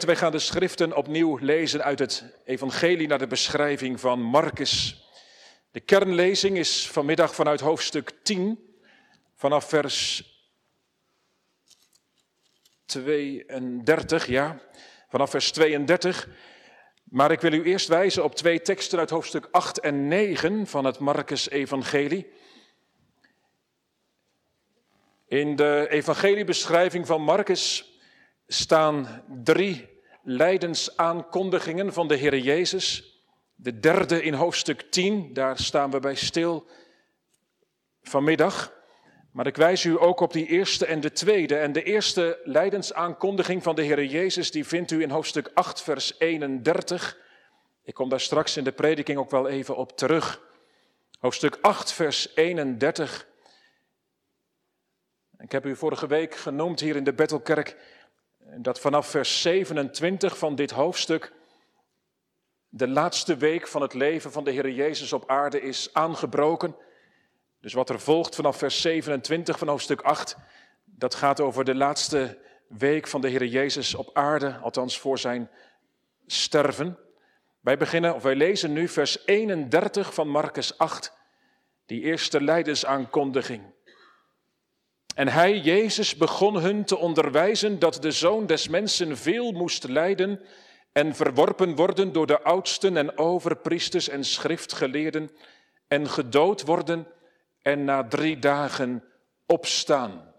Wij gaan de schriften opnieuw lezen uit het evangelie naar de beschrijving van Marcus. De kernlezing is vanmiddag vanuit hoofdstuk 10, vanaf vers 32, ja, vanaf vers 32. Maar ik wil u eerst wijzen op twee teksten uit hoofdstuk 8 en 9 van het Marcus-evangelie. In de evangeliebeschrijving van Marcus staan drie lijdensaankondigingen van de Heer Jezus. De derde in hoofdstuk 10, daar staan we bij stil vanmiddag. Maar ik wijs u ook op die eerste en de tweede. En de eerste lijdensaankondiging van de Heer Jezus, die vindt u in hoofdstuk 8, vers 31. Ik kom daar straks in de prediking ook wel even op terug. Hoofdstuk 8, vers 31. Ik heb u vorige week genoemd hier in de Bettelkerk dat vanaf vers 27 van dit hoofdstuk de laatste week van het leven van de Heer Jezus op aarde is aangebroken. Dus wat er volgt vanaf vers 27 van hoofdstuk 8, dat gaat over de laatste week van de Heer Jezus op aarde, althans voor zijn sterven. Wij beginnen, of wij lezen nu vers 31 van Marcus 8, die eerste lijdensaankondiging. En hij, Jezus, begon hun te onderwijzen dat de zoon des mensen veel moest lijden en verworpen worden door de oudsten en overpriesters en schriftgeleerden en gedood worden en na drie dagen opstaan.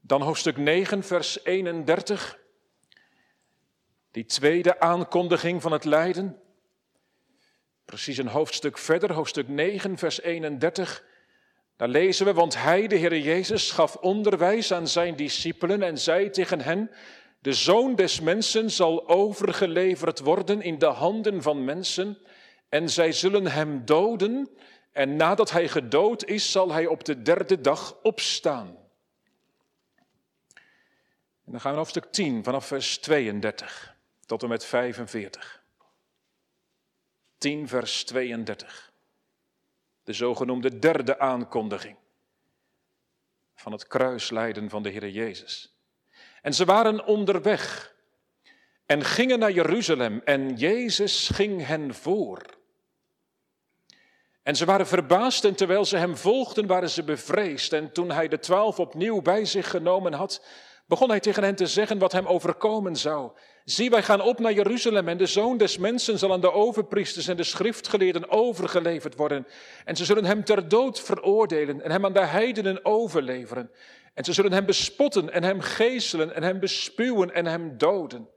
Dan hoofdstuk 9, vers 31. Die tweede aankondiging van het lijden. Precies een hoofdstuk verder, hoofdstuk 9, vers 31. Daar lezen we, want hij, de Heer Jezus, gaf onderwijs aan zijn discipelen en zei tegen hen, de zoon des mensen zal overgeleverd worden in de handen van mensen en zij zullen hem doden en nadat hij gedood is, zal hij op de derde dag opstaan. En dan gaan we naar hoofdstuk 10 vanaf vers 32 tot en met 45. 10 vers 32 de zogenoemde derde aankondiging van het kruislijden van de Heer Jezus. En ze waren onderweg en gingen naar Jeruzalem en Jezus ging hen voor. En ze waren verbaasd en terwijl ze hem volgden waren ze bevreesd. En toen hij de twaalf opnieuw bij zich genomen had, begon hij tegen hen te zeggen wat hem overkomen zou. Zie, wij gaan op naar Jeruzalem en de zoon des mensen zal aan de overpriesters en de schriftgeleerden overgeleverd worden. En ze zullen hem ter dood veroordelen en hem aan de heidenen overleveren. En ze zullen hem bespotten en hem geeselen en hem bespuwen en hem doden.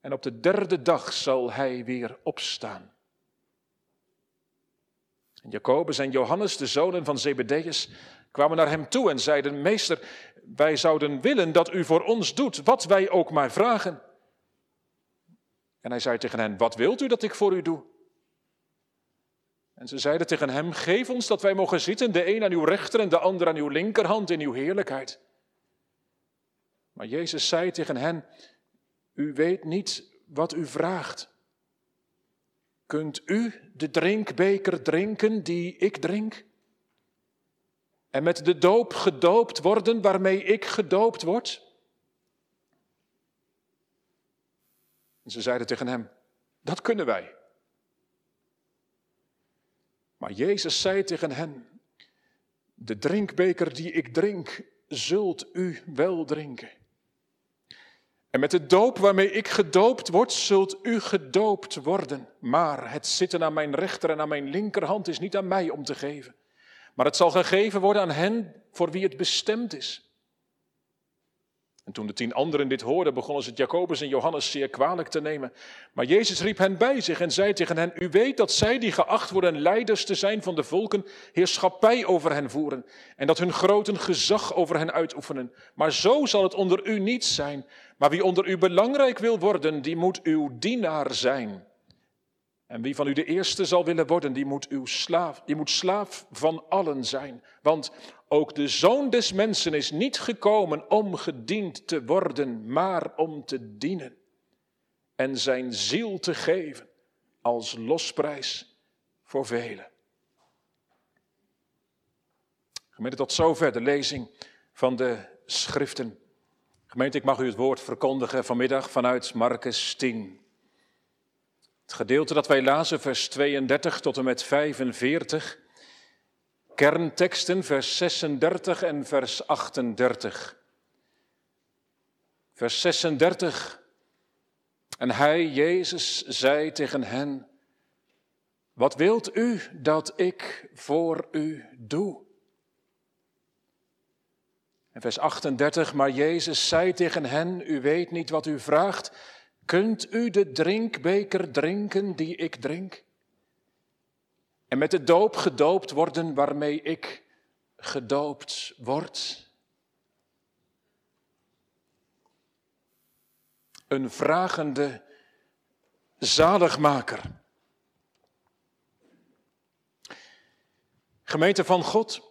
En op de derde dag zal hij weer opstaan. En Jacobus en Johannes, de zonen van Zebedeus, kwamen naar hem toe en zeiden, meester, wij zouden willen dat u voor ons doet wat wij ook maar vragen. En hij zei tegen hen, wat wilt u dat ik voor u doe? En ze zeiden tegen hem, geef ons dat wij mogen zitten, de een aan uw rechter en de ander aan uw linkerhand in uw heerlijkheid. Maar Jezus zei tegen hen, u weet niet wat u vraagt. Kunt u de drinkbeker drinken die ik drink? En met de doop gedoopt worden waarmee ik gedoopt word? En ze zeiden tegen hem, dat kunnen wij. Maar Jezus zei tegen hen, de drinkbeker die ik drink, zult u wel drinken. En met de doop waarmee ik gedoopt word, zult u gedoopt worden. Maar het zitten aan mijn rechter en aan mijn linkerhand is niet aan mij om te geven. Maar het zal gegeven worden aan hen voor wie het bestemd is. En toen de tien anderen dit hoorden, begonnen ze Jacobus en Johannes zeer kwalijk te nemen. Maar Jezus riep hen bij zich en zei tegen hen, u weet dat zij die geacht worden leiders te zijn van de volken, heerschappij over hen voeren en dat hun groten gezag over hen uitoefenen. Maar zo zal het onder u niet zijn. Maar wie onder u belangrijk wil worden, die moet uw dienaar zijn. En wie van u de eerste zal willen worden, die moet, uw slaaf, die moet slaaf van allen zijn. Want ook de zoon des mensen is niet gekomen om gediend te worden, maar om te dienen. En zijn ziel te geven als losprijs voor velen. Gemeente tot zover de lezing van de schriften. Gemeente, ik mag u het woord verkondigen vanmiddag vanuit Marcus 10. Het gedeelte dat wij lazen, vers 32 tot en met 45. Kernteksten, vers 36 en vers 38. Vers 36. En hij, Jezus, zei tegen hen, wat wilt u dat ik voor u doe? En vers 38, maar Jezus zei tegen hen, u weet niet wat u vraagt, kunt u de drinkbeker drinken die ik drink? En met de doop gedoopt worden waarmee ik gedoopt word? Een vragende zaligmaker. Gemeente van God,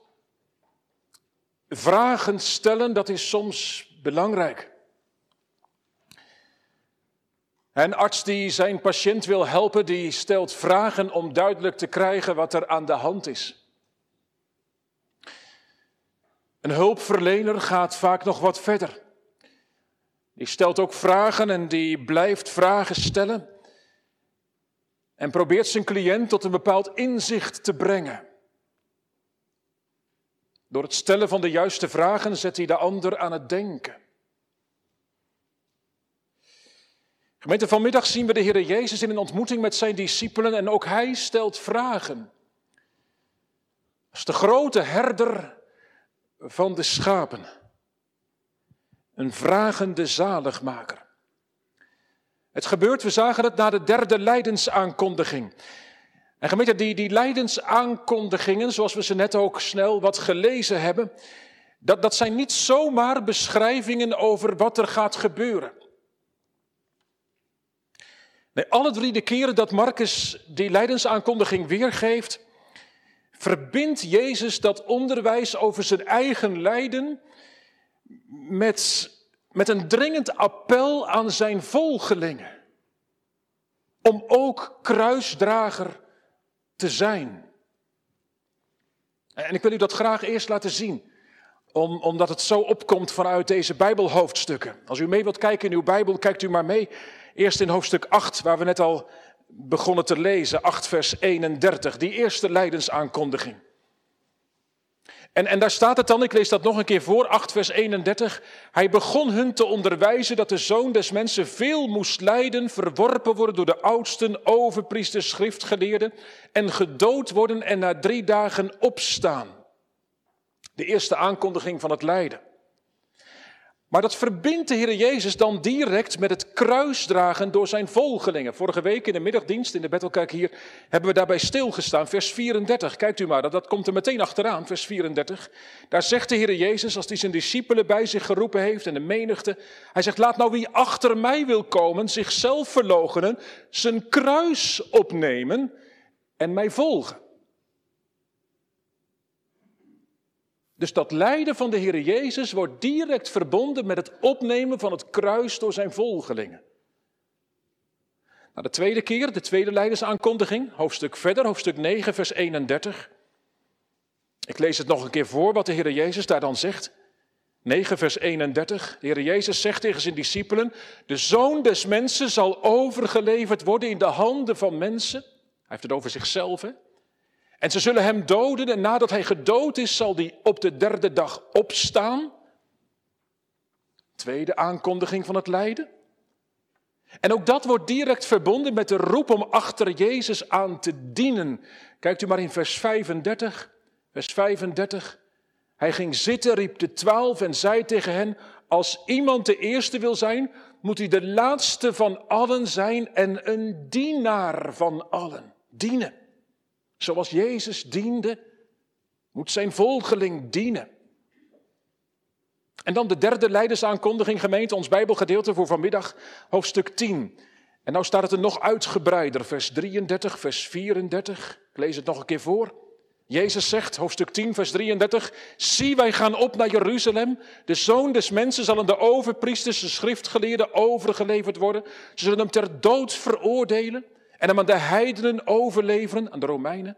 Vragen stellen, dat is soms belangrijk. Een arts die zijn patiënt wil helpen, die stelt vragen om duidelijk te krijgen wat er aan de hand is. Een hulpverlener gaat vaak nog wat verder. Die stelt ook vragen en die blijft vragen stellen. En probeert zijn cliënt tot een bepaald inzicht te brengen. Door het stellen van de juiste vragen zet hij de ander aan het denken. Gemeente, vanmiddag zien we de Heer Jezus in een ontmoeting met zijn discipelen en ook hij stelt vragen. Als de grote herder van de schapen. Een vragende zaligmaker. Het gebeurt, we zagen het na de derde lijdensaankondiging. En gemeente, die, die lijdensaankondigingen, zoals we ze net ook snel wat gelezen hebben, dat, dat zijn niet zomaar beschrijvingen over wat er gaat gebeuren. Nee, alle drie de keren dat Marcus die lijdensaankondiging weergeeft, verbindt Jezus dat onderwijs over zijn eigen lijden met, met een dringend appel aan zijn volgelingen. Om ook kruisdrager te zijn. En ik wil u dat graag eerst laten zien, om, omdat het zo opkomt vanuit deze Bijbelhoofdstukken. Als u mee wilt kijken in uw Bijbel, kijkt u maar mee. Eerst in hoofdstuk 8, waar we net al begonnen te lezen, 8 vers 31, die eerste lijdensaankondiging. En, en daar staat het dan, ik lees dat nog een keer voor, 8 vers 31. Hij begon hun te onderwijzen dat de zoon des mensen veel moest lijden, verworpen worden door de oudsten, overpriesters, schriftgeleerden en gedood worden en na drie dagen opstaan. De eerste aankondiging van het lijden. Maar dat verbindt de Heer Jezus dan direct met het kruisdragen door zijn volgelingen. Vorige week in de middagdienst in de Bettelkerk hier hebben we daarbij stilgestaan. Vers 34, kijkt u maar, dat, dat komt er meteen achteraan, vers 34. Daar zegt de Heer Jezus, als hij zijn discipelen bij zich geroepen heeft en de menigte. Hij zegt, laat nou wie achter mij wil komen, zichzelf verloochenen, zijn kruis opnemen en mij volgen. Dus dat lijden van de Heer Jezus wordt direct verbonden met het opnemen van het kruis door zijn volgelingen. Nou, de tweede keer, de tweede leidersaankondiging, hoofdstuk verder, hoofdstuk 9, vers 31. Ik lees het nog een keer voor wat de Heer Jezus daar dan zegt. 9, vers 31. De Heer Jezus zegt tegen zijn discipelen: De zoon des mensen zal overgeleverd worden in de handen van mensen. Hij heeft het over zichzelf. Hè? En ze zullen hem doden en nadat hij gedood is, zal hij op de derde dag opstaan. Tweede aankondiging van het lijden. En ook dat wordt direct verbonden met de roep om achter Jezus aan te dienen. Kijkt u maar in vers 35. Vers 35. Hij ging zitten, riep de twaalf en zei tegen hen: Als iemand de eerste wil zijn, moet hij de laatste van allen zijn en een dienaar van allen. Dienen. Zoals Jezus diende, moet zijn volgeling dienen. En dan de derde leidersaankondiging, gemeente, ons Bijbelgedeelte voor vanmiddag, hoofdstuk 10. En nou staat het er nog uitgebreider, vers 33, vers 34. Ik lees het nog een keer voor. Jezus zegt, hoofdstuk 10, vers 33, zie wij gaan op naar Jeruzalem, de zoon des mensen zal aan de overpriesters, de schriftgeleerden overgeleverd worden. Ze zullen hem ter dood veroordelen en hem aan de heidenen overleveren, aan de Romeinen.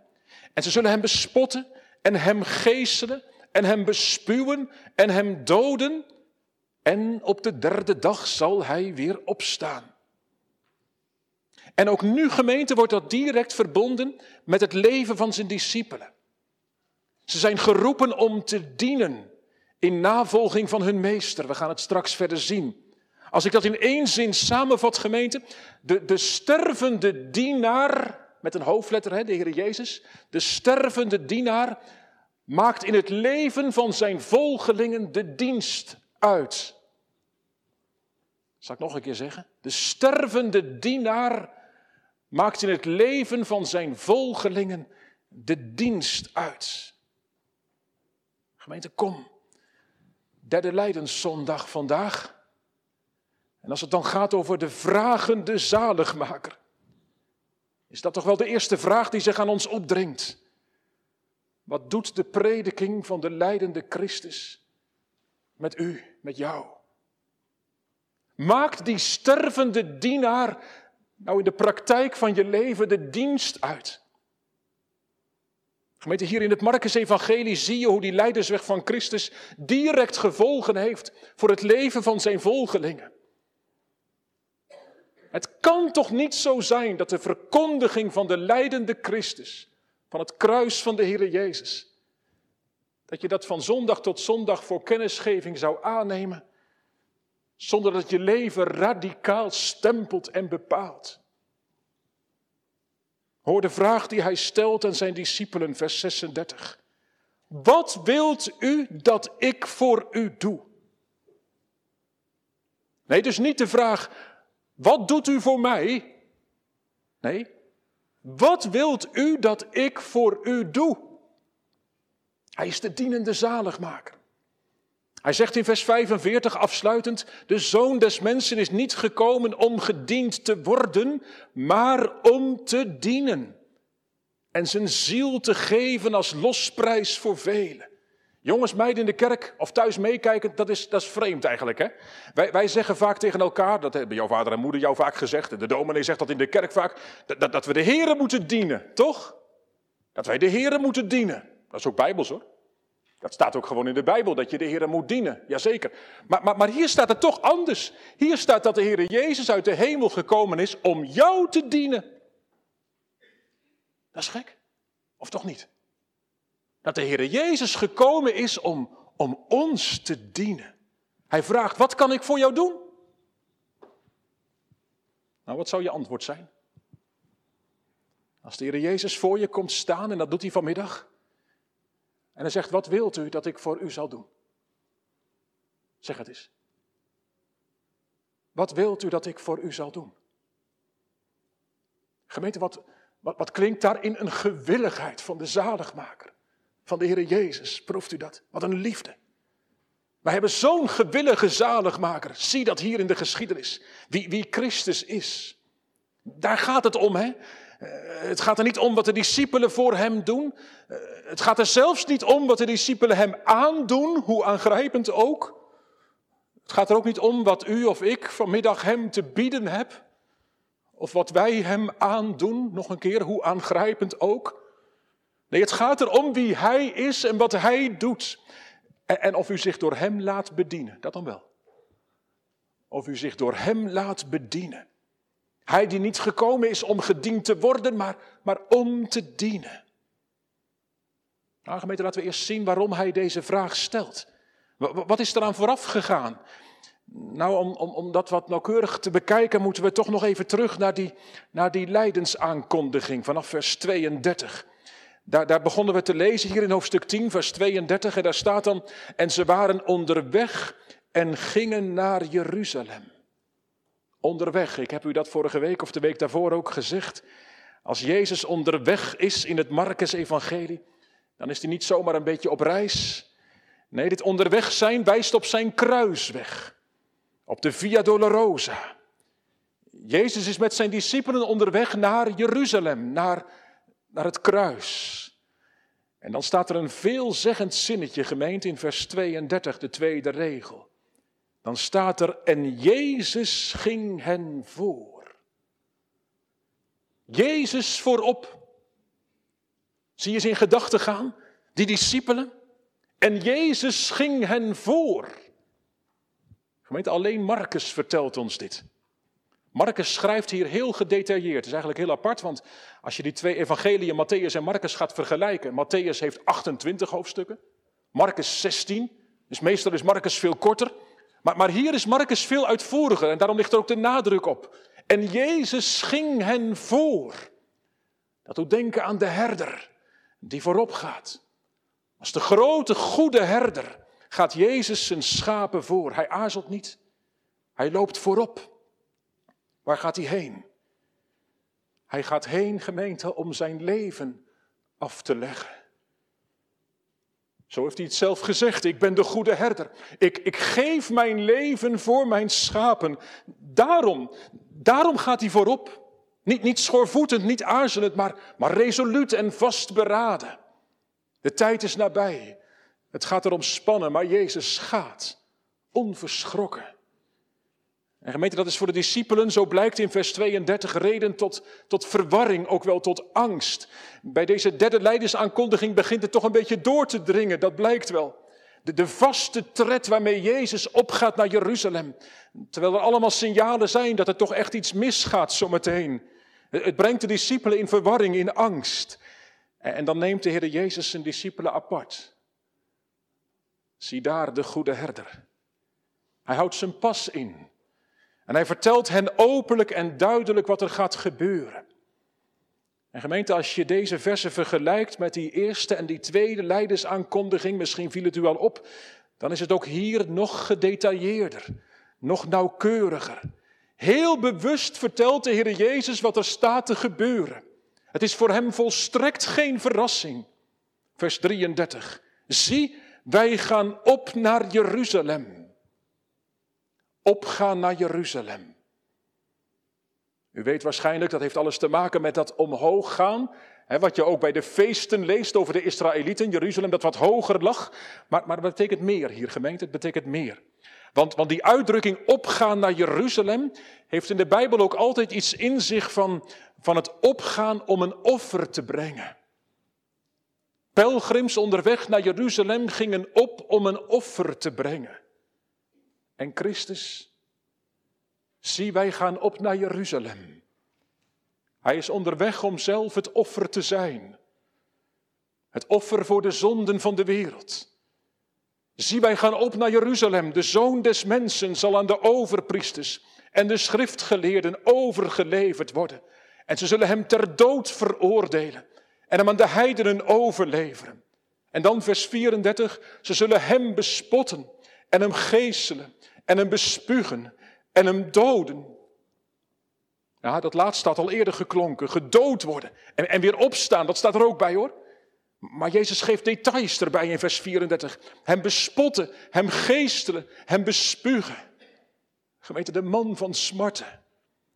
En ze zullen hem bespotten en hem geestelen en hem bespuwen en hem doden. En op de derde dag zal hij weer opstaan. En ook nu, gemeente, wordt dat direct verbonden met het leven van zijn discipelen. Ze zijn geroepen om te dienen in navolging van hun meester. We gaan het straks verder zien. Als ik dat in één zin samenvat, gemeente, de, de stervende dienaar, met een hoofdletter, hè, de Heer Jezus, de stervende dienaar maakt in het leven van zijn volgelingen de dienst uit. Zal ik nog een keer zeggen? De stervende dienaar maakt in het leven van zijn volgelingen de dienst uit. Gemeente, kom. Derde Leidenszondag vandaag. En als het dan gaat over de vragende zaligmaker, is dat toch wel de eerste vraag die zich aan ons opdringt. Wat doet de prediking van de leidende Christus met u, met jou? Maakt die stervende dienaar nou in de praktijk van je leven de dienst uit? Gemeente, hier in het Marcus-evangelie zie je hoe die leidersweg van Christus direct gevolgen heeft voor het leven van zijn volgelingen. Het kan toch niet zo zijn dat de verkondiging van de leidende Christus, van het kruis van de Heer Jezus, dat je dat van zondag tot zondag voor kennisgeving zou aannemen, zonder dat je leven radicaal stempelt en bepaalt. Hoor de vraag die hij stelt aan zijn discipelen, vers 36. Wat wilt u dat ik voor u doe? Nee, dus niet de vraag, wat doet u voor mij? Nee, wat wilt u dat ik voor u doe? Hij is de dienende zaligmaker. Hij zegt in vers 45 afsluitend, de zoon des mensen is niet gekomen om gediend te worden, maar om te dienen. En zijn ziel te geven als losprijs voor velen. Jongens, meiden in de kerk of thuis meekijken, dat is, dat is vreemd eigenlijk. Hè? Wij, wij zeggen vaak tegen elkaar, dat hebben jouw vader en moeder jou vaak gezegd, de dominee zegt dat in de kerk vaak, dat, dat we de Heren moeten dienen, toch? Dat wij de Heren moeten dienen. Dat is ook bijbels hoor. Dat staat ook gewoon in de Bijbel, dat je de Heer moet dienen. Jazeker. Maar, maar, maar hier staat het toch anders. Hier staat dat de Heer Jezus uit de hemel gekomen is om jou te dienen. Dat is gek. Of toch niet? Dat de Heer Jezus gekomen is om, om ons te dienen. Hij vraagt, wat kan ik voor jou doen? Nou, wat zou je antwoord zijn? Als de Heer Jezus voor je komt staan, en dat doet hij vanmiddag, en hij zegt, wat wilt u dat ik voor u zal doen? Zeg het eens. Wat wilt u dat ik voor u zal doen? Gemeente, wat, wat, wat klinkt daar in een gewilligheid van de zaligmaker, van de Heer Jezus? Proeft u dat? Wat een liefde. Wij hebben zo'n gewillige zaligmaker. Zie dat hier in de geschiedenis. Wie, wie Christus is. Daar gaat het om, hè? Eh, het gaat er niet om wat de discipelen voor hem doen. Eh, het gaat er zelfs niet om wat de discipelen hem aandoen, hoe aangrijpend ook. Het gaat er ook niet om wat u of ik vanmiddag hem te bieden heb. Of wat wij hem aandoen, nog een keer, hoe aangrijpend ook. Nee, het gaat erom wie hij is en wat hij doet. En, of u zich door hem laat bedienen, dat dan wel. Of u zich door hem laat bedienen. Hij die niet gekomen is om gediend te worden, maar, maar om te dienen. Nou, laten we eerst zien waarom hij deze vraag stelt. Wat is eraan vooraf gegaan? Nou, om, om, om dat wat nauwkeurig te bekijken, moeten we toch nog even terug naar die, naar die lijdensaankondiging vanaf vers 32. Daar, daar begonnen we te lezen hier in hoofdstuk 10, vers 32. En daar staat dan: En ze waren onderweg en gingen naar Jeruzalem. Onderweg, ik heb u dat vorige week of de week daarvoor ook gezegd. Als Jezus onderweg is in het Marcus-evangelie, dan is hij niet zomaar een beetje op reis. Nee, dit onderweg zijn wijst op zijn kruisweg, op de Via Dolorosa. Jezus is met zijn discipelen onderweg naar Jeruzalem, naar, naar het kruis. En dan staat er een veelzeggend zinnetje gemeend in vers 32, de tweede regel dan staat er, en Jezus ging hen voor. Jezus voorop. Zie je ze in gedachten gaan, die discipelen? En Jezus ging hen voor. Gemeente, alleen Marcus vertelt ons dit. Marcus schrijft hier heel gedetailleerd. Het is eigenlijk heel apart, want als je die twee evangeliën, Matthäus en Marcus, gaat vergelijken. Matthäus heeft 28 hoofdstukken, Marcus 16. Dus meestal is Marcus veel korter. Maar, maar hier is Marcus veel uitvoeriger en daarom ligt er ook de nadruk op. En Jezus ging hen voor. Dat doet denken aan de herder die voorop gaat. Als de grote goede herder gaat Jezus zijn schapen voor. Hij aarzelt niet. Hij loopt voorop. Waar gaat hij heen? Hij gaat heen, gemeente, om zijn leven af te leggen. Zo heeft hij het zelf gezegd. Ik ben de goede herder. Ik, ik geef mijn leven voor mijn schapen. Daarom, daarom gaat hij voorop. Niet, niet schoorvoetend, niet aarzelend, maar, maar resoluut en vastberaden. De tijd is nabij. Het gaat erom spannen, maar Jezus gaat. Onverschrokken. En gemeente, dat is voor de discipelen, zo blijkt in vers 32, reden tot, tot verwarring, ook wel tot angst. Bij deze derde leidersaankondiging begint het toch een beetje door te dringen, dat blijkt wel. De, de vaste tred waarmee Jezus opgaat naar Jeruzalem. Terwijl er allemaal signalen zijn dat er toch echt iets misgaat zometeen. Het brengt de discipelen in verwarring, in angst. En dan neemt de Heer Jezus zijn discipelen apart. Zie daar de goede herder. Hij houdt zijn pas in. En hij vertelt hen openlijk en duidelijk wat er gaat gebeuren. En gemeente, als je deze versen vergelijkt met die eerste en die tweede leidersaankondiging, misschien viel het u al op, dan is het ook hier nog gedetailleerder, nog nauwkeuriger. Heel bewust vertelt de Heer Jezus wat er staat te gebeuren. Het is voor hem volstrekt geen verrassing. Vers 33. Zie, wij gaan op naar Jeruzalem opgaan naar Jeruzalem. U weet waarschijnlijk, dat heeft alles te maken met dat omhoog gaan. Hè, wat je ook bij de feesten leest over de Israëlieten, Jeruzalem dat wat hoger lag. Maar, maar het betekent meer hier, gemeente, het betekent meer. Want, want die uitdrukking opgaan naar Jeruzalem heeft in de Bijbel ook altijd iets in zich van, van het opgaan om een offer te brengen. Pelgrims onderweg naar Jeruzalem gingen op om een offer te brengen. En Christus, zie wij gaan op naar Jeruzalem. Hij is onderweg om zelf het offer te zijn. Het offer voor de zonden van de wereld. Zie wij gaan op naar Jeruzalem. De zoon des mensen zal aan de overpriesters en de schriftgeleerden overgeleverd worden. En ze zullen hem ter dood veroordelen en hem aan de heidenen overleveren. En dan vers 34, ze zullen hem bespotten en hem geeselen en hem bespugen en hem doden. Ja, dat laatste staat al eerder geklonken. Gedood worden en, en weer opstaan, dat staat er ook bij hoor. Maar Jezus geeft details erbij in vers 34. Hem bespotten, hem geestelen, hem bespugen. Gemeente, de man van smarten.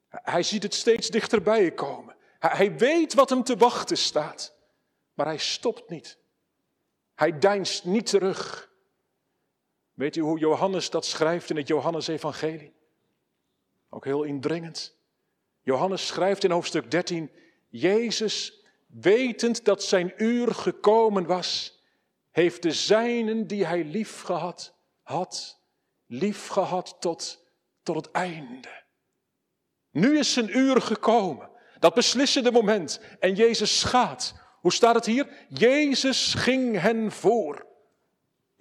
Hij ziet het steeds dichterbij komen. Hij weet wat hem te wachten staat. Maar hij stopt niet. Hij deinst niet terug. Weet u hoe Johannes dat schrijft in het Johannesevangelie? Ook heel indringend. Johannes schrijft in hoofdstuk 13, Jezus, wetend dat zijn uur gekomen was, heeft de zijnen die hij lief gehad had, lief gehad tot, tot het einde. Nu is zijn uur gekomen, dat beslissende moment. En Jezus gaat. Hoe staat het hier? Jezus ging hen voor.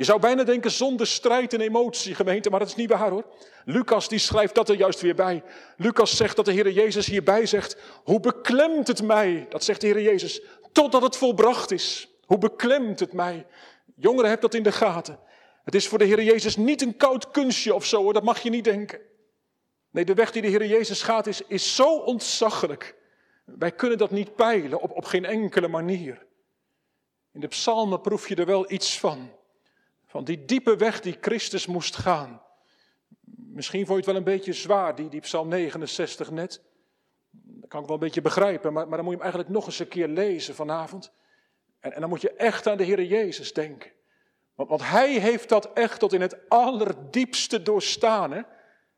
Je zou bijna denken zonder strijd en emotie, gemeente, maar dat is niet waar hoor. Lucas die schrijft dat er juist weer bij. Lucas zegt dat de Heer Jezus hierbij zegt, hoe beklemt het mij, dat zegt de Heer Jezus, totdat het volbracht is. Hoe beklemt het mij. Jongeren, heb dat in de gaten. Het is voor de Heer Jezus niet een koud kunstje of zo hoor, dat mag je niet denken. Nee, de weg die de Heer Jezus gaat is, is zo ontzaglijk. Wij kunnen dat niet peilen, op, op geen enkele manier. In de psalmen proef je er wel iets van. Van die diepe weg die Christus moest gaan. Misschien vond je het wel een beetje zwaar, die, die Psalm 69 net. Dat kan ik wel een beetje begrijpen, maar, maar dan moet je hem eigenlijk nog eens een keer lezen vanavond. En, en dan moet je echt aan de Heer Jezus denken. Want, want Hij heeft dat echt tot in het allerdiepste doorstaan.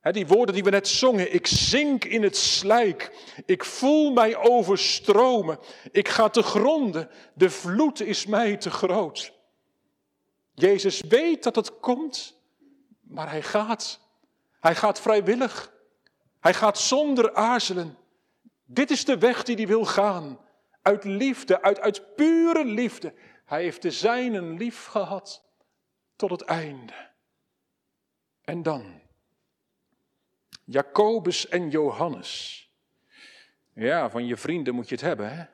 Hè? die woorden die we net zongen. Ik zink in het slijk. Ik voel mij overstromen. Ik ga te gronden. De vloed is mij te groot. Jezus weet dat het komt, maar hij gaat. Hij gaat vrijwillig. Hij gaat zonder aarzelen. Dit is de weg die hij wil gaan. Uit liefde, uit, uit pure liefde. Hij heeft de zijnen lief gehad tot het einde. En dan, Jacobus en Johannes. Ja, van je vrienden moet je het hebben, hè?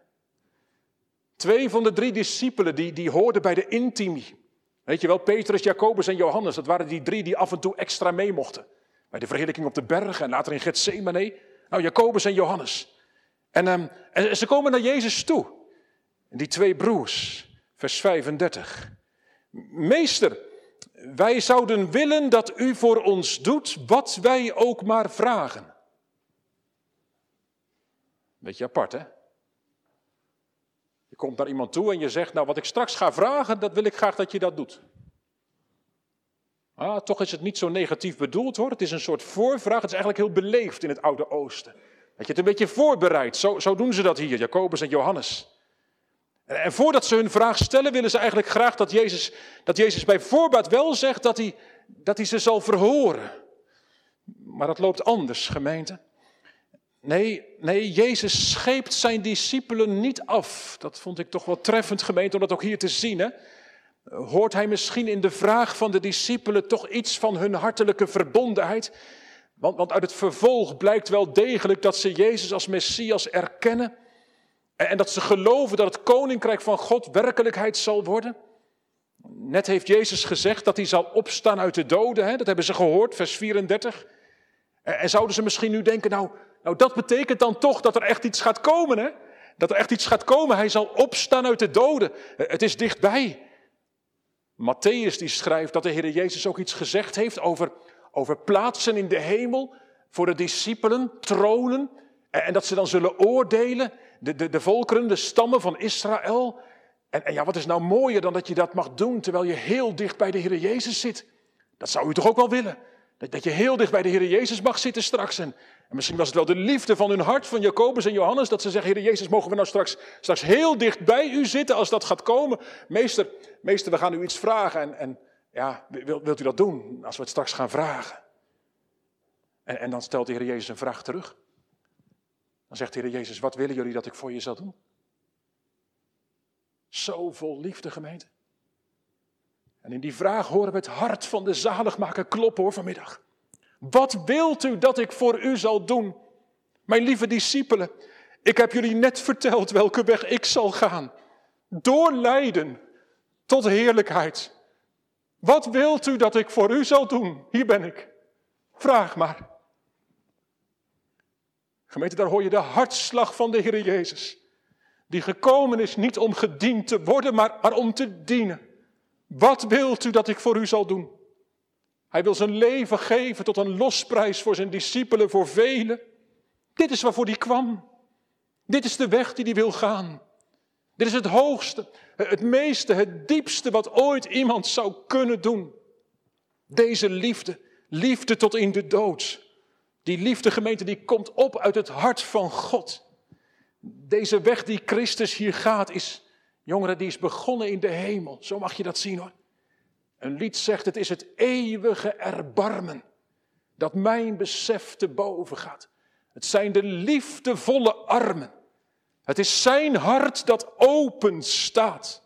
Twee van de drie discipelen die, die hoorden bij de intimi. Weet je wel, Petrus, Jacobus en Johannes, dat waren die drie die af en toe extra mee mochten. Bij de verheerlijking op de berg en later in Gethsemane. Nou, Jacobus en Johannes. En, en ze komen naar Jezus toe. En die twee broers, vers 35. Meester, wij zouden willen dat u voor ons doet wat wij ook maar vragen. Beetje apart, hè? Komt naar iemand toe en je zegt, nou wat ik straks ga vragen, dat wil ik graag dat je dat doet. Ah, toch is het niet zo negatief bedoeld hoor. Het is een soort voorvraag. Het is eigenlijk heel beleefd in het Oude Oosten. Dat je het een beetje voorbereidt. Zo, zo doen ze dat hier, Jacobus en Johannes. En voordat ze hun vraag stellen, willen ze eigenlijk graag dat Jezus, dat Jezus bij voorbaat wel zegt dat hij, dat hij ze zal verhoren. Maar dat loopt anders, gemeente. Nee, nee, Jezus scheept zijn discipelen niet af. Dat vond ik toch wel treffend, gemeente, om dat ook hier te zien. Hè? Hoort hij misschien in de vraag van de discipelen toch iets van hun hartelijke verbondenheid? Want, want uit het vervolg blijkt wel degelijk dat ze Jezus als Messias erkennen. En dat ze geloven dat het koninkrijk van God werkelijkheid zal worden. Net heeft Jezus gezegd dat hij zal opstaan uit de doden. Hè? Dat hebben ze gehoord, vers 34. En zouden ze misschien nu denken, nou, nou dat betekent dan toch dat er echt iets gaat komen. Hè? Dat er echt iets gaat komen. Hij zal opstaan uit de doden. Het is dichtbij. Matthäus die schrijft dat de Heer Jezus ook iets gezegd heeft over, over plaatsen in de hemel voor de discipelen, tronen. En dat ze dan zullen oordelen, de, de, de volkeren, de stammen van Israël. En, en ja, wat is nou mooier dan dat je dat mag doen terwijl je heel dicht bij de Heer Jezus zit? Dat zou u toch ook wel willen? Dat, je heel dicht bij de Heer Jezus mag zitten straks. En, en misschien was het wel de liefde van hun hart, van Jacobus en Johannes, dat ze zeggen, Heer Jezus, mogen we nou straks, straks heel dicht bij u zitten als dat gaat komen? Meester, meester we gaan u iets vragen en, en ja, wilt, wilt u dat doen als we het straks gaan vragen? En, en dan stelt de Heer Jezus een vraag terug. Dan zegt de Heer Jezus, wat willen jullie dat ik voor je zal doen? Zo vol liefde, gemeente. En in die vraag horen we het hart van de zaligmaker kloppen hoor vanmiddag. Wat wilt u dat ik voor u zal doen? Mijn lieve discipelen, ik heb jullie net verteld welke weg ik zal gaan. Door lijden tot heerlijkheid. Wat wilt u dat ik voor u zal doen? Hier ben ik. Vraag maar. Gemeente, daar hoor je de hartslag van de Heer Jezus. Die gekomen is niet om gediend te worden, maar, maar om te dienen. Wat wilt u dat ik voor u zal doen? Hij wil zijn leven geven tot een losprijs voor zijn discipelen, voor velen. Dit is waarvoor hij kwam. Dit is de weg die hij wil gaan. Dit is het hoogste, het meeste, het diepste wat ooit iemand zou kunnen doen. Deze liefde, liefde tot in de dood. Die liefde gemeente die komt op uit het hart van God. Deze weg die Christus hier gaat is, jongeren, die is begonnen in de hemel. Zo mag je dat zien hoor. Een lied zegt, het is het eeuwige erbarmen dat mijn besef te boven gaat. Het zijn de liefdevolle armen. Het is zijn hart dat open staat.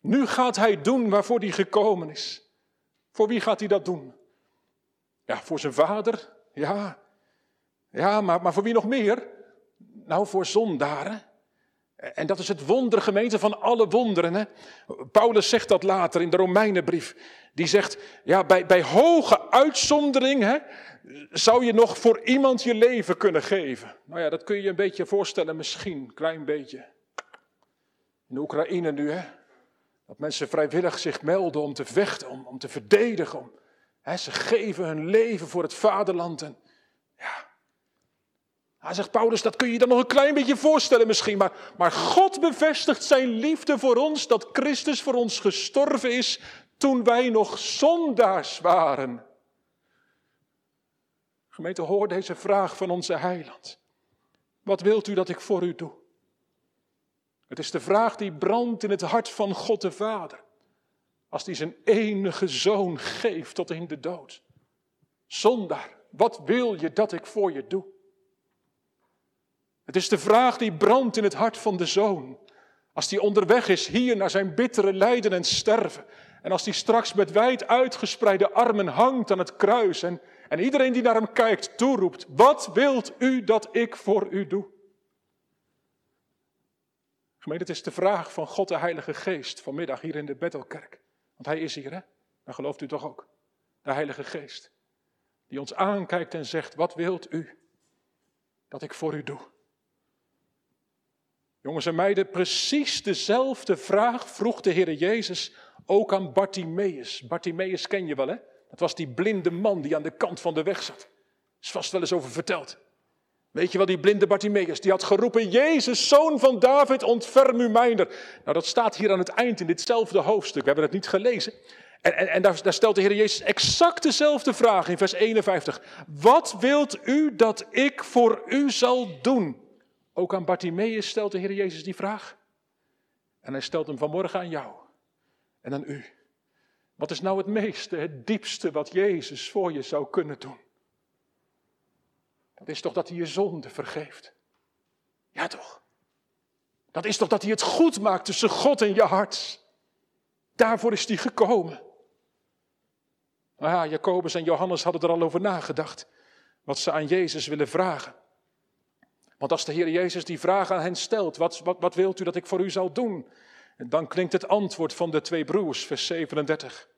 Nu gaat hij doen waarvoor hij gekomen is. Voor wie gaat hij dat doen? Ja, voor zijn vader, ja. Ja, maar, maar voor wie nog meer? Nou, voor zondaren. En dat is het wonder, gemeente, van alle wonderen. Hè? Paulus zegt dat later in de Romeinenbrief. Die zegt, ja, bij, bij hoge uitzondering hè, zou je nog voor iemand je leven kunnen geven. Nou ja, dat kun je je een beetje voorstellen, misschien, een klein beetje. In de Oekraïne nu, hè. Dat mensen vrijwillig zich melden om te vechten, om, om te verdedigen. Om, hè, ze geven hun leven voor het vaderland. En, hij zegt Paulus, dat kun je je dan nog een klein beetje voorstellen misschien, maar, maar God bevestigt zijn liefde voor ons, dat Christus voor ons gestorven is toen wij nog zondaars waren. Gemeente, hoor deze vraag van onze heiland. Wat wilt u dat ik voor u doe? Het is de vraag die brandt in het hart van God de Vader, als hij zijn enige zoon geeft tot in de dood. Zondaar, wat wil je dat ik voor je doe? Het is de vraag die brandt in het hart van de zoon. Als hij onderweg is hier naar zijn bittere lijden en sterven. En als hij straks met wijd uitgespreide armen hangt aan het kruis. En, en iedereen die naar hem kijkt toeroept. Wat wilt u dat ik voor u doe? Gemeente, het is de vraag van God de Heilige Geest vanmiddag hier in de Bethelkerk. Want hij is hier, hè? Dan gelooft u toch ook. De Heilige Geest. Die ons aankijkt en zegt, wat wilt u dat ik voor u doe? Jongens en meiden, precies dezelfde vraag vroeg de Heer Jezus ook aan Bartimaeus. Bartimaeus ken je wel, hè? Dat was die blinde man die aan de kant van de weg zat. Is vast wel eens over verteld. Weet je wel, die blinde Bartimaeus, die had geroepen, Jezus, zoon van David, ontferm u mijner. Nou, dat staat hier aan het eind in ditzelfde hoofdstuk. We hebben het niet gelezen. En, en, en daar, daar, stelt de Heer Jezus exact dezelfde vraag in vers 51. Wat wilt u dat ik voor u zal doen? Ook aan Bartimaeus stelt de Heer Jezus die vraag. En hij stelt hem vanmorgen aan jou en aan u. Wat is nou het meeste, het diepste wat Jezus voor je zou kunnen doen? Dat is toch dat hij je zonde vergeeft? Ja toch? Dat is toch dat hij het goed maakt tussen God en je hart? Daarvoor is hij gekomen. Nou ja, Jacobus en Johannes hadden er al over nagedacht. Wat ze aan Jezus willen vragen. Want als de Heer Jezus die vraag aan hen stelt, wat, wat, wat wilt u dat ik voor u zal doen? dan klinkt het antwoord van de twee broers, vers 37.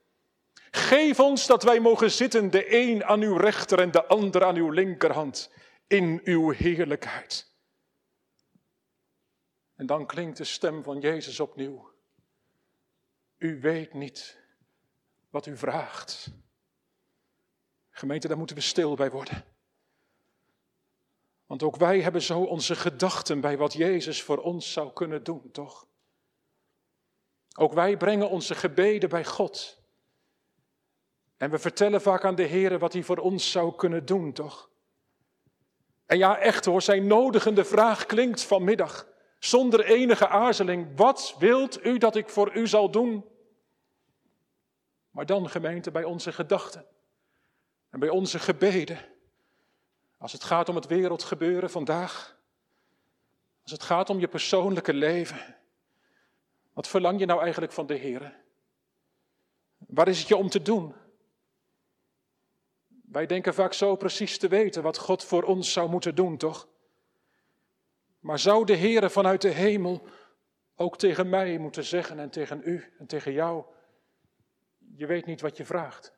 Geef ons dat wij mogen zitten, de een aan uw rechter en de ander aan uw linkerhand, in uw heerlijkheid. En dan klinkt de stem van Jezus opnieuw. U weet niet wat u vraagt. Gemeente, daar moeten we stil bij worden. Want ook wij hebben zo onze gedachten bij wat Jezus voor ons zou kunnen doen, toch? Ook wij brengen onze gebeden bij God. En we vertellen vaak aan de Heer wat hij voor ons zou kunnen doen, toch? En ja, echt hoor, zijn nodigende vraag klinkt vanmiddag, zonder enige aarzeling. Wat wilt u dat ik voor u zal doen? Maar dan, gemeente, bij onze gedachten en bij onze gebeden. Als het gaat om het wereldgebeuren vandaag. Als het gaat om je persoonlijke leven. Wat verlang je nou eigenlijk van de Heer? Waar is het je om te doen? Wij denken vaak zo precies te weten wat God voor ons zou moeten doen, toch? Maar zou de Heer vanuit de hemel ook tegen mij moeten zeggen en tegen u en tegen jou, je weet niet wat je vraagt.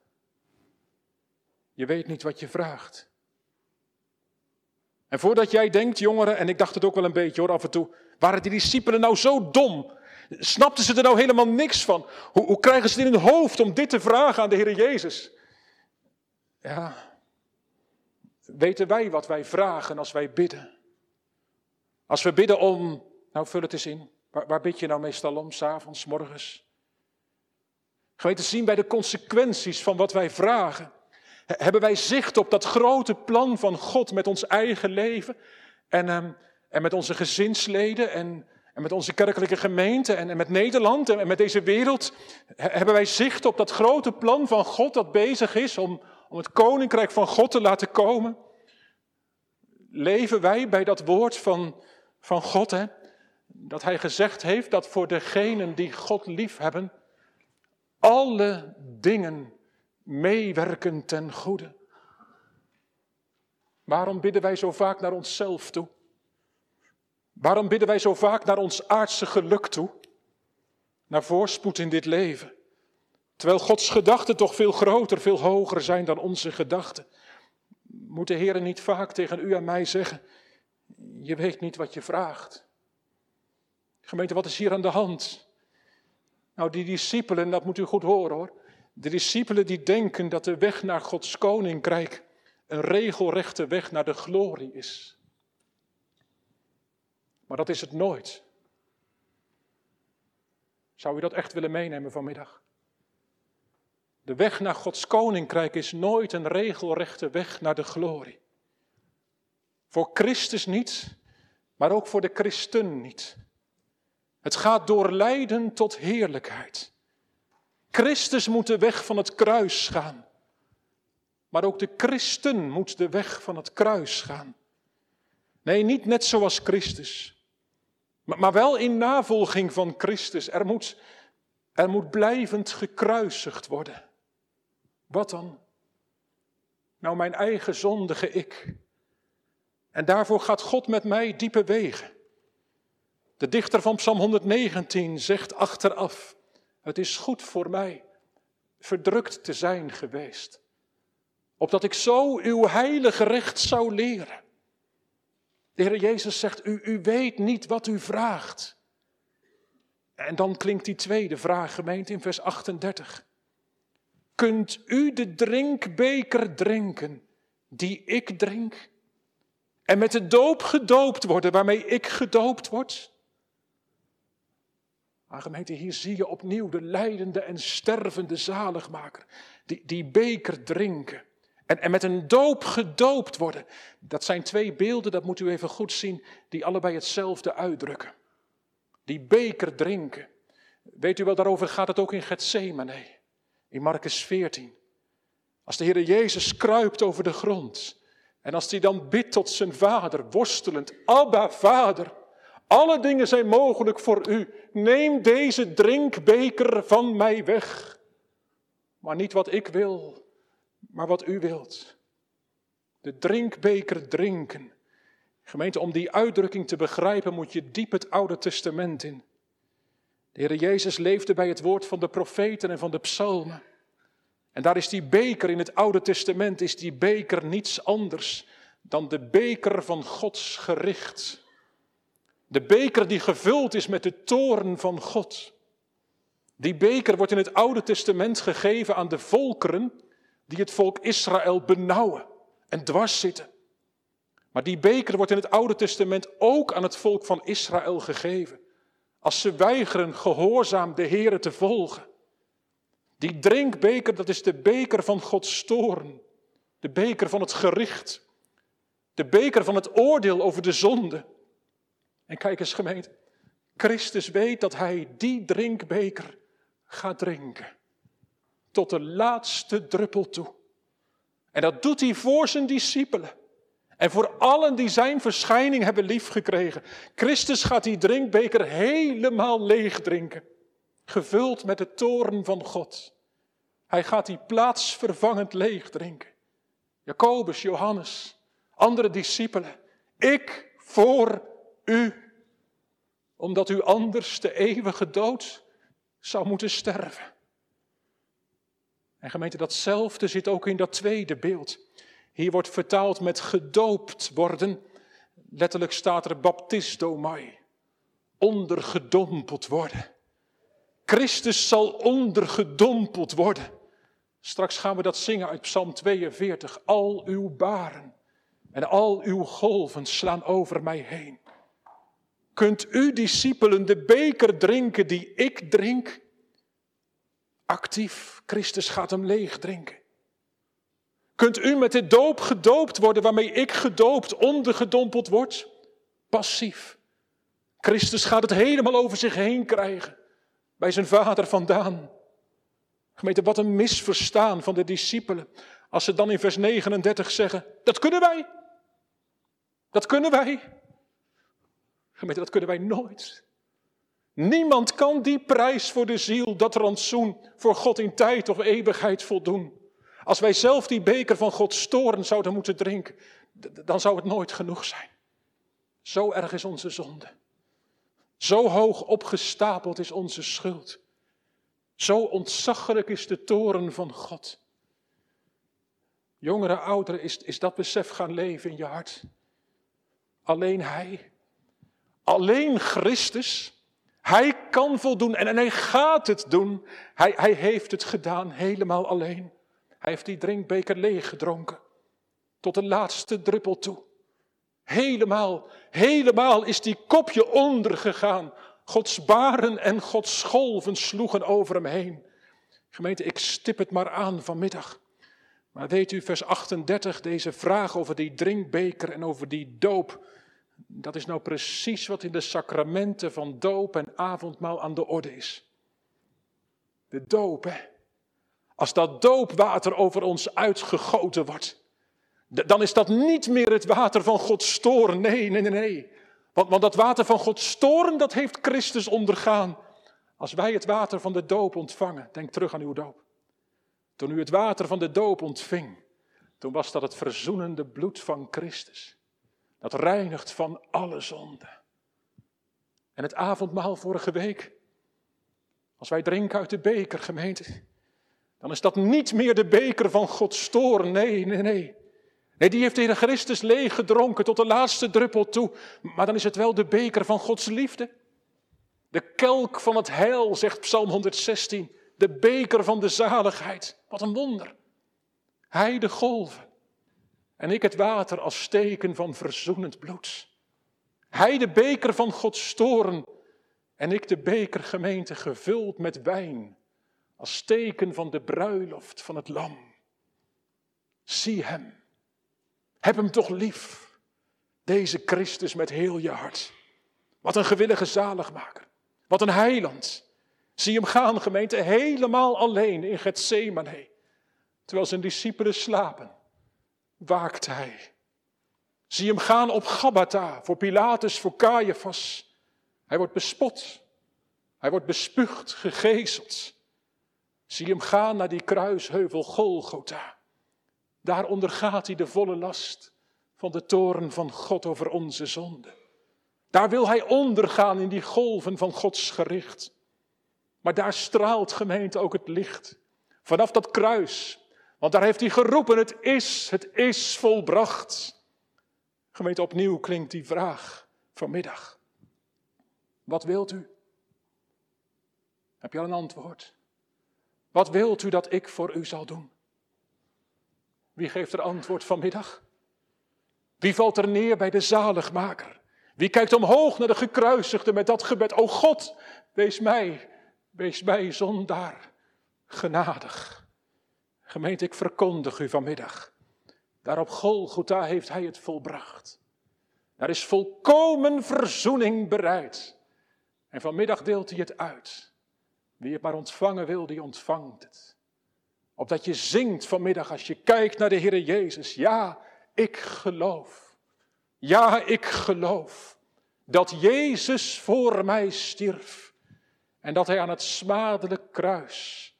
Je weet niet wat je vraagt. En voordat jij denkt, jongeren, en ik dacht het ook wel een beetje hoor af en toe, waren die discipelen nou zo dom? Snapten ze er nou helemaal niks van? Hoe, hoe krijgen ze het in hun hoofd om dit te vragen aan de Heer Jezus? Ja, weten wij wat wij vragen als wij bidden? Als we bidden om, nou vul het eens in, waar, waar bid je nou meestal om, s'avonds, morgens? Geweten zien bij de consequenties van wat wij vragen. Hebben wij zicht op dat grote plan van God met ons eigen leven en, um, en met onze gezinsleden en, en met onze kerkelijke gemeente en, en met Nederland en, en met deze wereld? Hebben wij zicht op dat grote plan van God dat bezig is om, om het koninkrijk van God te laten komen? Leven wij bij dat woord van, van God, hè? dat Hij gezegd heeft dat voor degenen die God lief hebben, alle dingen meewerken ten goede. Waarom bidden wij zo vaak naar onszelf toe? Waarom bidden wij zo vaak naar ons aardse geluk toe? Naar voorspoed in dit leven? Terwijl Gods gedachten toch veel groter, veel hoger zijn dan onze gedachten. Moet de Heer niet vaak tegen u en mij zeggen, je weet niet wat je vraagt. Gemeente, wat is hier aan de hand? Nou, die discipelen, dat moet u goed horen hoor. De discipelen die denken dat de weg naar Gods koninkrijk een regelrechte weg naar de glorie is. Maar dat is het nooit. Zou u dat echt willen meenemen vanmiddag? De weg naar Gods koninkrijk is nooit een regelrechte weg naar de glorie. Voor Christus niet, maar ook voor de christen niet. Het gaat door lijden tot heerlijkheid. Christus moet de weg van het kruis gaan. Maar ook de christen moet de weg van het kruis gaan. Nee, niet net zoals Christus. Maar, wel in navolging van Christus. Er moet, er moet blijvend gekruisigd worden. Wat dan? Nou, mijn eigen zondige ik. En daarvoor gaat God met mij diepe wegen. De dichter van Psalm 119 zegt achteraf: Het is goed voor mij verdrukt te zijn geweest, opdat ik zo uw heilige recht zou leren. De Heer Jezus zegt: u, u weet niet wat u vraagt. En dan klinkt die tweede vraag, gemeente, in vers 38. Kunt u de drinkbeker drinken die ik drink? En met de doop gedoopt worden waarmee ik gedoopt word? Maar hier zie je opnieuw de leidende en stervende zaligmaker. Die, die beker drinken. En, en met een doop gedoopt worden. Dat zijn twee beelden, dat moet u even goed zien, die allebei hetzelfde uitdrukken. Die beker drinken. Weet u wel, daarover gaat het ook in Gethsemane, in Marcus 14. Als de Heer Jezus kruipt over de grond. En als hij dan bidt tot zijn vader, worstelend, Abba, vader. Alle dingen zijn mogelijk voor u. Neem deze drinkbeker van mij weg. Maar niet wat ik wil, maar wat u wilt. De drinkbeker drinken. Gemeente, om die uitdrukking te begrijpen moet je diep het Oude Testament in. De Heer Jezus leefde bij het woord van de profeten en van de psalmen. En daar is die beker in het Oude Testament, is die beker niets anders dan de beker van Gods gericht. De beker die gevuld is met de toren van God. Die beker wordt in het Oude Testament gegeven aan de volkeren die het volk Israël benauwen en dwars zitten. Maar die beker wordt in het Oude Testament ook aan het volk van Israël gegeven. Als ze weigeren gehoorzaam de Here te volgen. Die drinkbeker, dat is de beker van Gods toorn. De beker van het gericht. De beker van het oordeel over de zonde. En kijk eens gemeente, Christus weet dat hij die drinkbeker gaat drinken. Tot de laatste druppel toe. En dat doet hij voor zijn discipelen. En voor allen die zijn verschijning hebben liefgekregen. Christus gaat die drinkbeker helemaal leeg drinken. Gevuld met de toren van God. Hij gaat die plaatsvervangend leeg drinken. Jacobus, Johannes, andere discipelen. Ik voor u, omdat u anders de eeuwige dood zou moeten sterven. En gemeente, datzelfde zit ook in dat tweede beeld. Hier wordt vertaald met gedoopt worden. Letterlijk staat er baptistomai. Ondergedompeld worden. Christus zal ondergedompeld worden. Straks gaan we dat zingen uit Psalm 42. Al uw baren en al uw golven slaan over mij heen. Kunt u, discipelen, de beker drinken die ik drink? Actief, Christus gaat hem leeg drinken. Kunt u met de doop gedoopt worden waarmee ik gedoopt, ondergedompeld word? Passief. Christus gaat het helemaal over zich heen krijgen. Bij zijn vader vandaan. Gemeente, wat een misverstaan van de discipelen. Als ze dan in vers 39 zeggen, dat kunnen wij. Dat kunnen wij. Gemeente, dat kunnen wij nooit. Niemand kan die prijs voor de ziel, dat rantsoen, voor God in tijd of eeuwigheid voldoen. Als wij zelf die beker van Gods toren zouden moeten drinken, dan zou het nooit genoeg zijn. Zo erg is onze zonde. Zo hoog opgestapeld is onze schuld. Zo ontzaglijk is de toren van God. Jongeren, ouderen, is, is dat besef gaan leven in je hart. Alleen Hij. Alleen Christus. Hij kan voldoen en, en hij gaat het doen. Hij, hij heeft het gedaan helemaal alleen. Hij heeft die drinkbeker leeggedronken. Tot de laatste druppel toe. Helemaal, helemaal is die kopje ondergegaan. Gods baren en Gods golven sloegen over hem heen. Gemeente, ik stip het maar aan vanmiddag. Maar weet u, vers 38, deze vraag over die drinkbeker en over die doop. Dat is nou precies wat in de sacramenten van doop en avondmaal aan de orde is. De doop, hè? als dat doopwater over ons uitgegoten wordt, dan is dat niet meer het water van Gods toren. Nee, nee, nee, nee. Want, want dat water van Gods toren, dat heeft Christus ondergaan. Als wij het water van de doop ontvangen, denk terug aan uw doop. Toen u het water van de doop ontving, toen was dat het verzoenende bloed van Christus. Dat reinigt van alle zonde. En het avondmaal vorige week, als wij drinken uit de beker, gemeente, dan is dat niet meer de beker van Gods toorn. Nee, nee, nee. Nee, die heeft de Heer Christus leeg gedronken tot de laatste druppel toe. Maar dan is het wel de beker van Gods liefde. De kelk van het heil, zegt Psalm 116. De beker van de zaligheid. Wat een wonder. Hij de golven. En ik het water als teken van verzoenend bloed. Hij de beker van Gods toren. En ik de beker gemeente gevuld met wijn. Als teken van de bruiloft van het lam. Zie hem. Heb hem toch lief. Deze Christus met heel je hart. Wat een gewillige zaligmaker. Wat een heiland. Zie hem gaan, gemeente, helemaal alleen in Gethsemane. Terwijl zijn discipelen slapen, waakt hij. Zie hem gaan op Gabbatha, voor Pilatus, voor Caiaphas. Hij wordt bespot. Hij wordt bespuugd, gegezeld. Zie hem gaan naar die kruisheuvel Golgotha. Daar ondergaat hij de volle last van de toren van God over onze zonde. Daar wil hij ondergaan in die golven van Gods gericht. Maar daar straalt gemeente ook het licht. Vanaf dat kruis. Want daar heeft hij geroepen, het is, het is volbracht. Gemeente, opnieuw klinkt die vraag vanmiddag. Wat wilt u? Heb je al een antwoord? Wat wilt u dat ik voor u zal doen? Wie geeft er antwoord vanmiddag? Wie valt er neer bij de zaligmaker? Wie kijkt omhoog naar de gekruisigde met dat gebed? O God, wees mij, wees mij zondaar genadig. Gemeente, ik verkondig u vanmiddag. Daar op Golgotha heeft hij het volbracht. Daar is volkomen verzoening bereid. En vanmiddag deelt hij het uit. Wie het maar ontvangen wil, die ontvangt het. Opdat je zingt vanmiddag als je kijkt naar de Heer Jezus. Ja, ik geloof. Ja, ik geloof dat Jezus voor mij stierf. En dat Hij aan het smadelijk kruis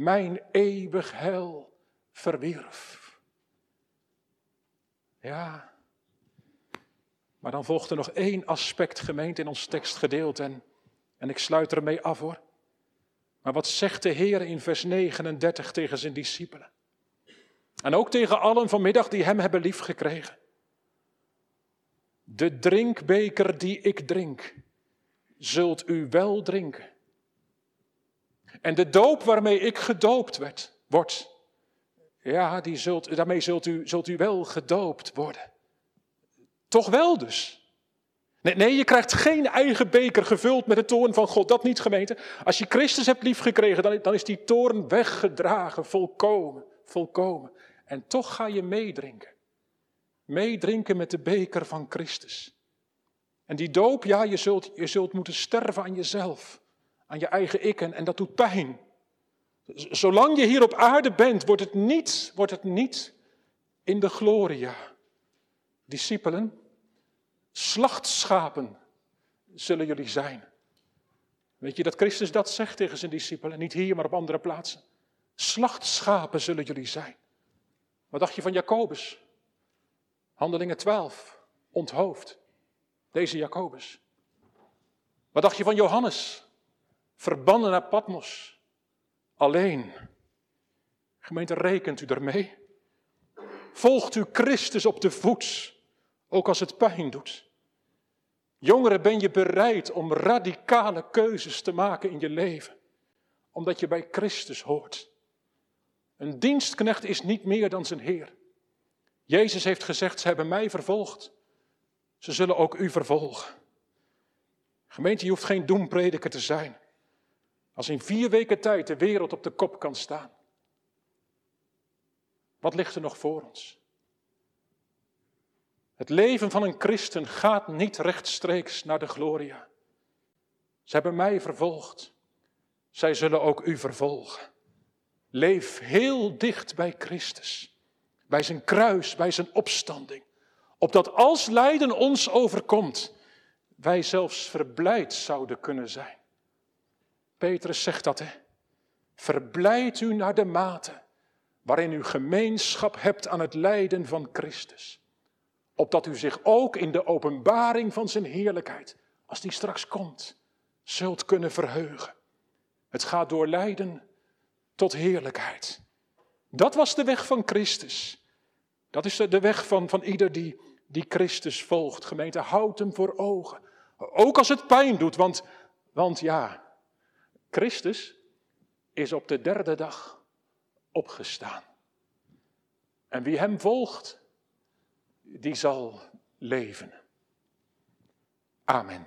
mijn eeuwig hel verwierf. Ja, maar dan volgt er nog één aspect gemeend in ons tekstgedeelte en, en ik sluit ermee af hoor. Maar wat zegt de Heer in vers 39 tegen zijn discipelen? En ook tegen allen vanmiddag die hem hebben liefgekregen. De drinkbeker die ik drink, zult u wel drinken. En de doop waarmee ik gedoopt werd, wordt, ja, die zult, daarmee zult u, zult u wel gedoopt worden. Toch wel dus. Nee, je krijgt geen eigen beker gevuld met de toorn van God. Dat niet, gemeente. Als je Christus hebt liefgekregen, dan, dan is die toorn weggedragen, volkomen, volkomen. En toch ga je meedrinken. Meedrinken met de beker van Christus. En die doop, ja, je zult, je zult moeten sterven aan jezelf, aan je eigen ik en, en dat doet pijn. Zolang je hier op aarde bent, wordt het niet, wordt het niet in de gloria. Discipelen, slachtschapen zullen jullie zijn. Weet je dat Christus dat zegt tegen zijn discipelen? Niet hier, maar op andere plaatsen. Slachtschapen zullen jullie zijn. Wat dacht je van Jacobus? Handelingen 12, onthoofd. Deze Jacobus. Wat dacht je van Johannes? Verbannen naar Patmos. Alleen. Gemeente, rekent u ermee? Volgt u Christus op de voet, ook als het pijn doet? Jongeren, ben je bereid om radicale keuzes te maken in je leven, omdat je bij Christus hoort? Een dienstknecht is niet meer dan zijn Heer. Jezus heeft gezegd, ze hebben mij vervolgd, ze zullen ook u vervolgen. Gemeente, je hoeft geen doemprediker te zijn. Als in vier weken tijd de wereld op de kop kan staan. Wat ligt er nog voor ons? Het leven van een christen gaat niet rechtstreeks naar de gloria. Ze hebben mij vervolgd. Zij zullen ook u vervolgen. Leef heel dicht bij Christus, bij zijn kruis, bij zijn opstanding. Opdat als lijden ons overkomt, wij zelfs verblijd zouden kunnen zijn. Petrus zegt dat, hè? Verblijd u naar de mate waarin u gemeenschap hebt aan het lijden van Christus. Opdat u zich ook in de openbaring van zijn heerlijkheid, als die straks komt, zult kunnen verheugen. Het gaat door lijden tot heerlijkheid. Dat was de weg van Christus. Dat is de weg van, van ieder die, die Christus volgt. Gemeente, houd hem voor ogen. Ook als het pijn doet, want, want ja, Christus is op de derde dag opgestaan. En wie hem volgt, die zal leven. Amen.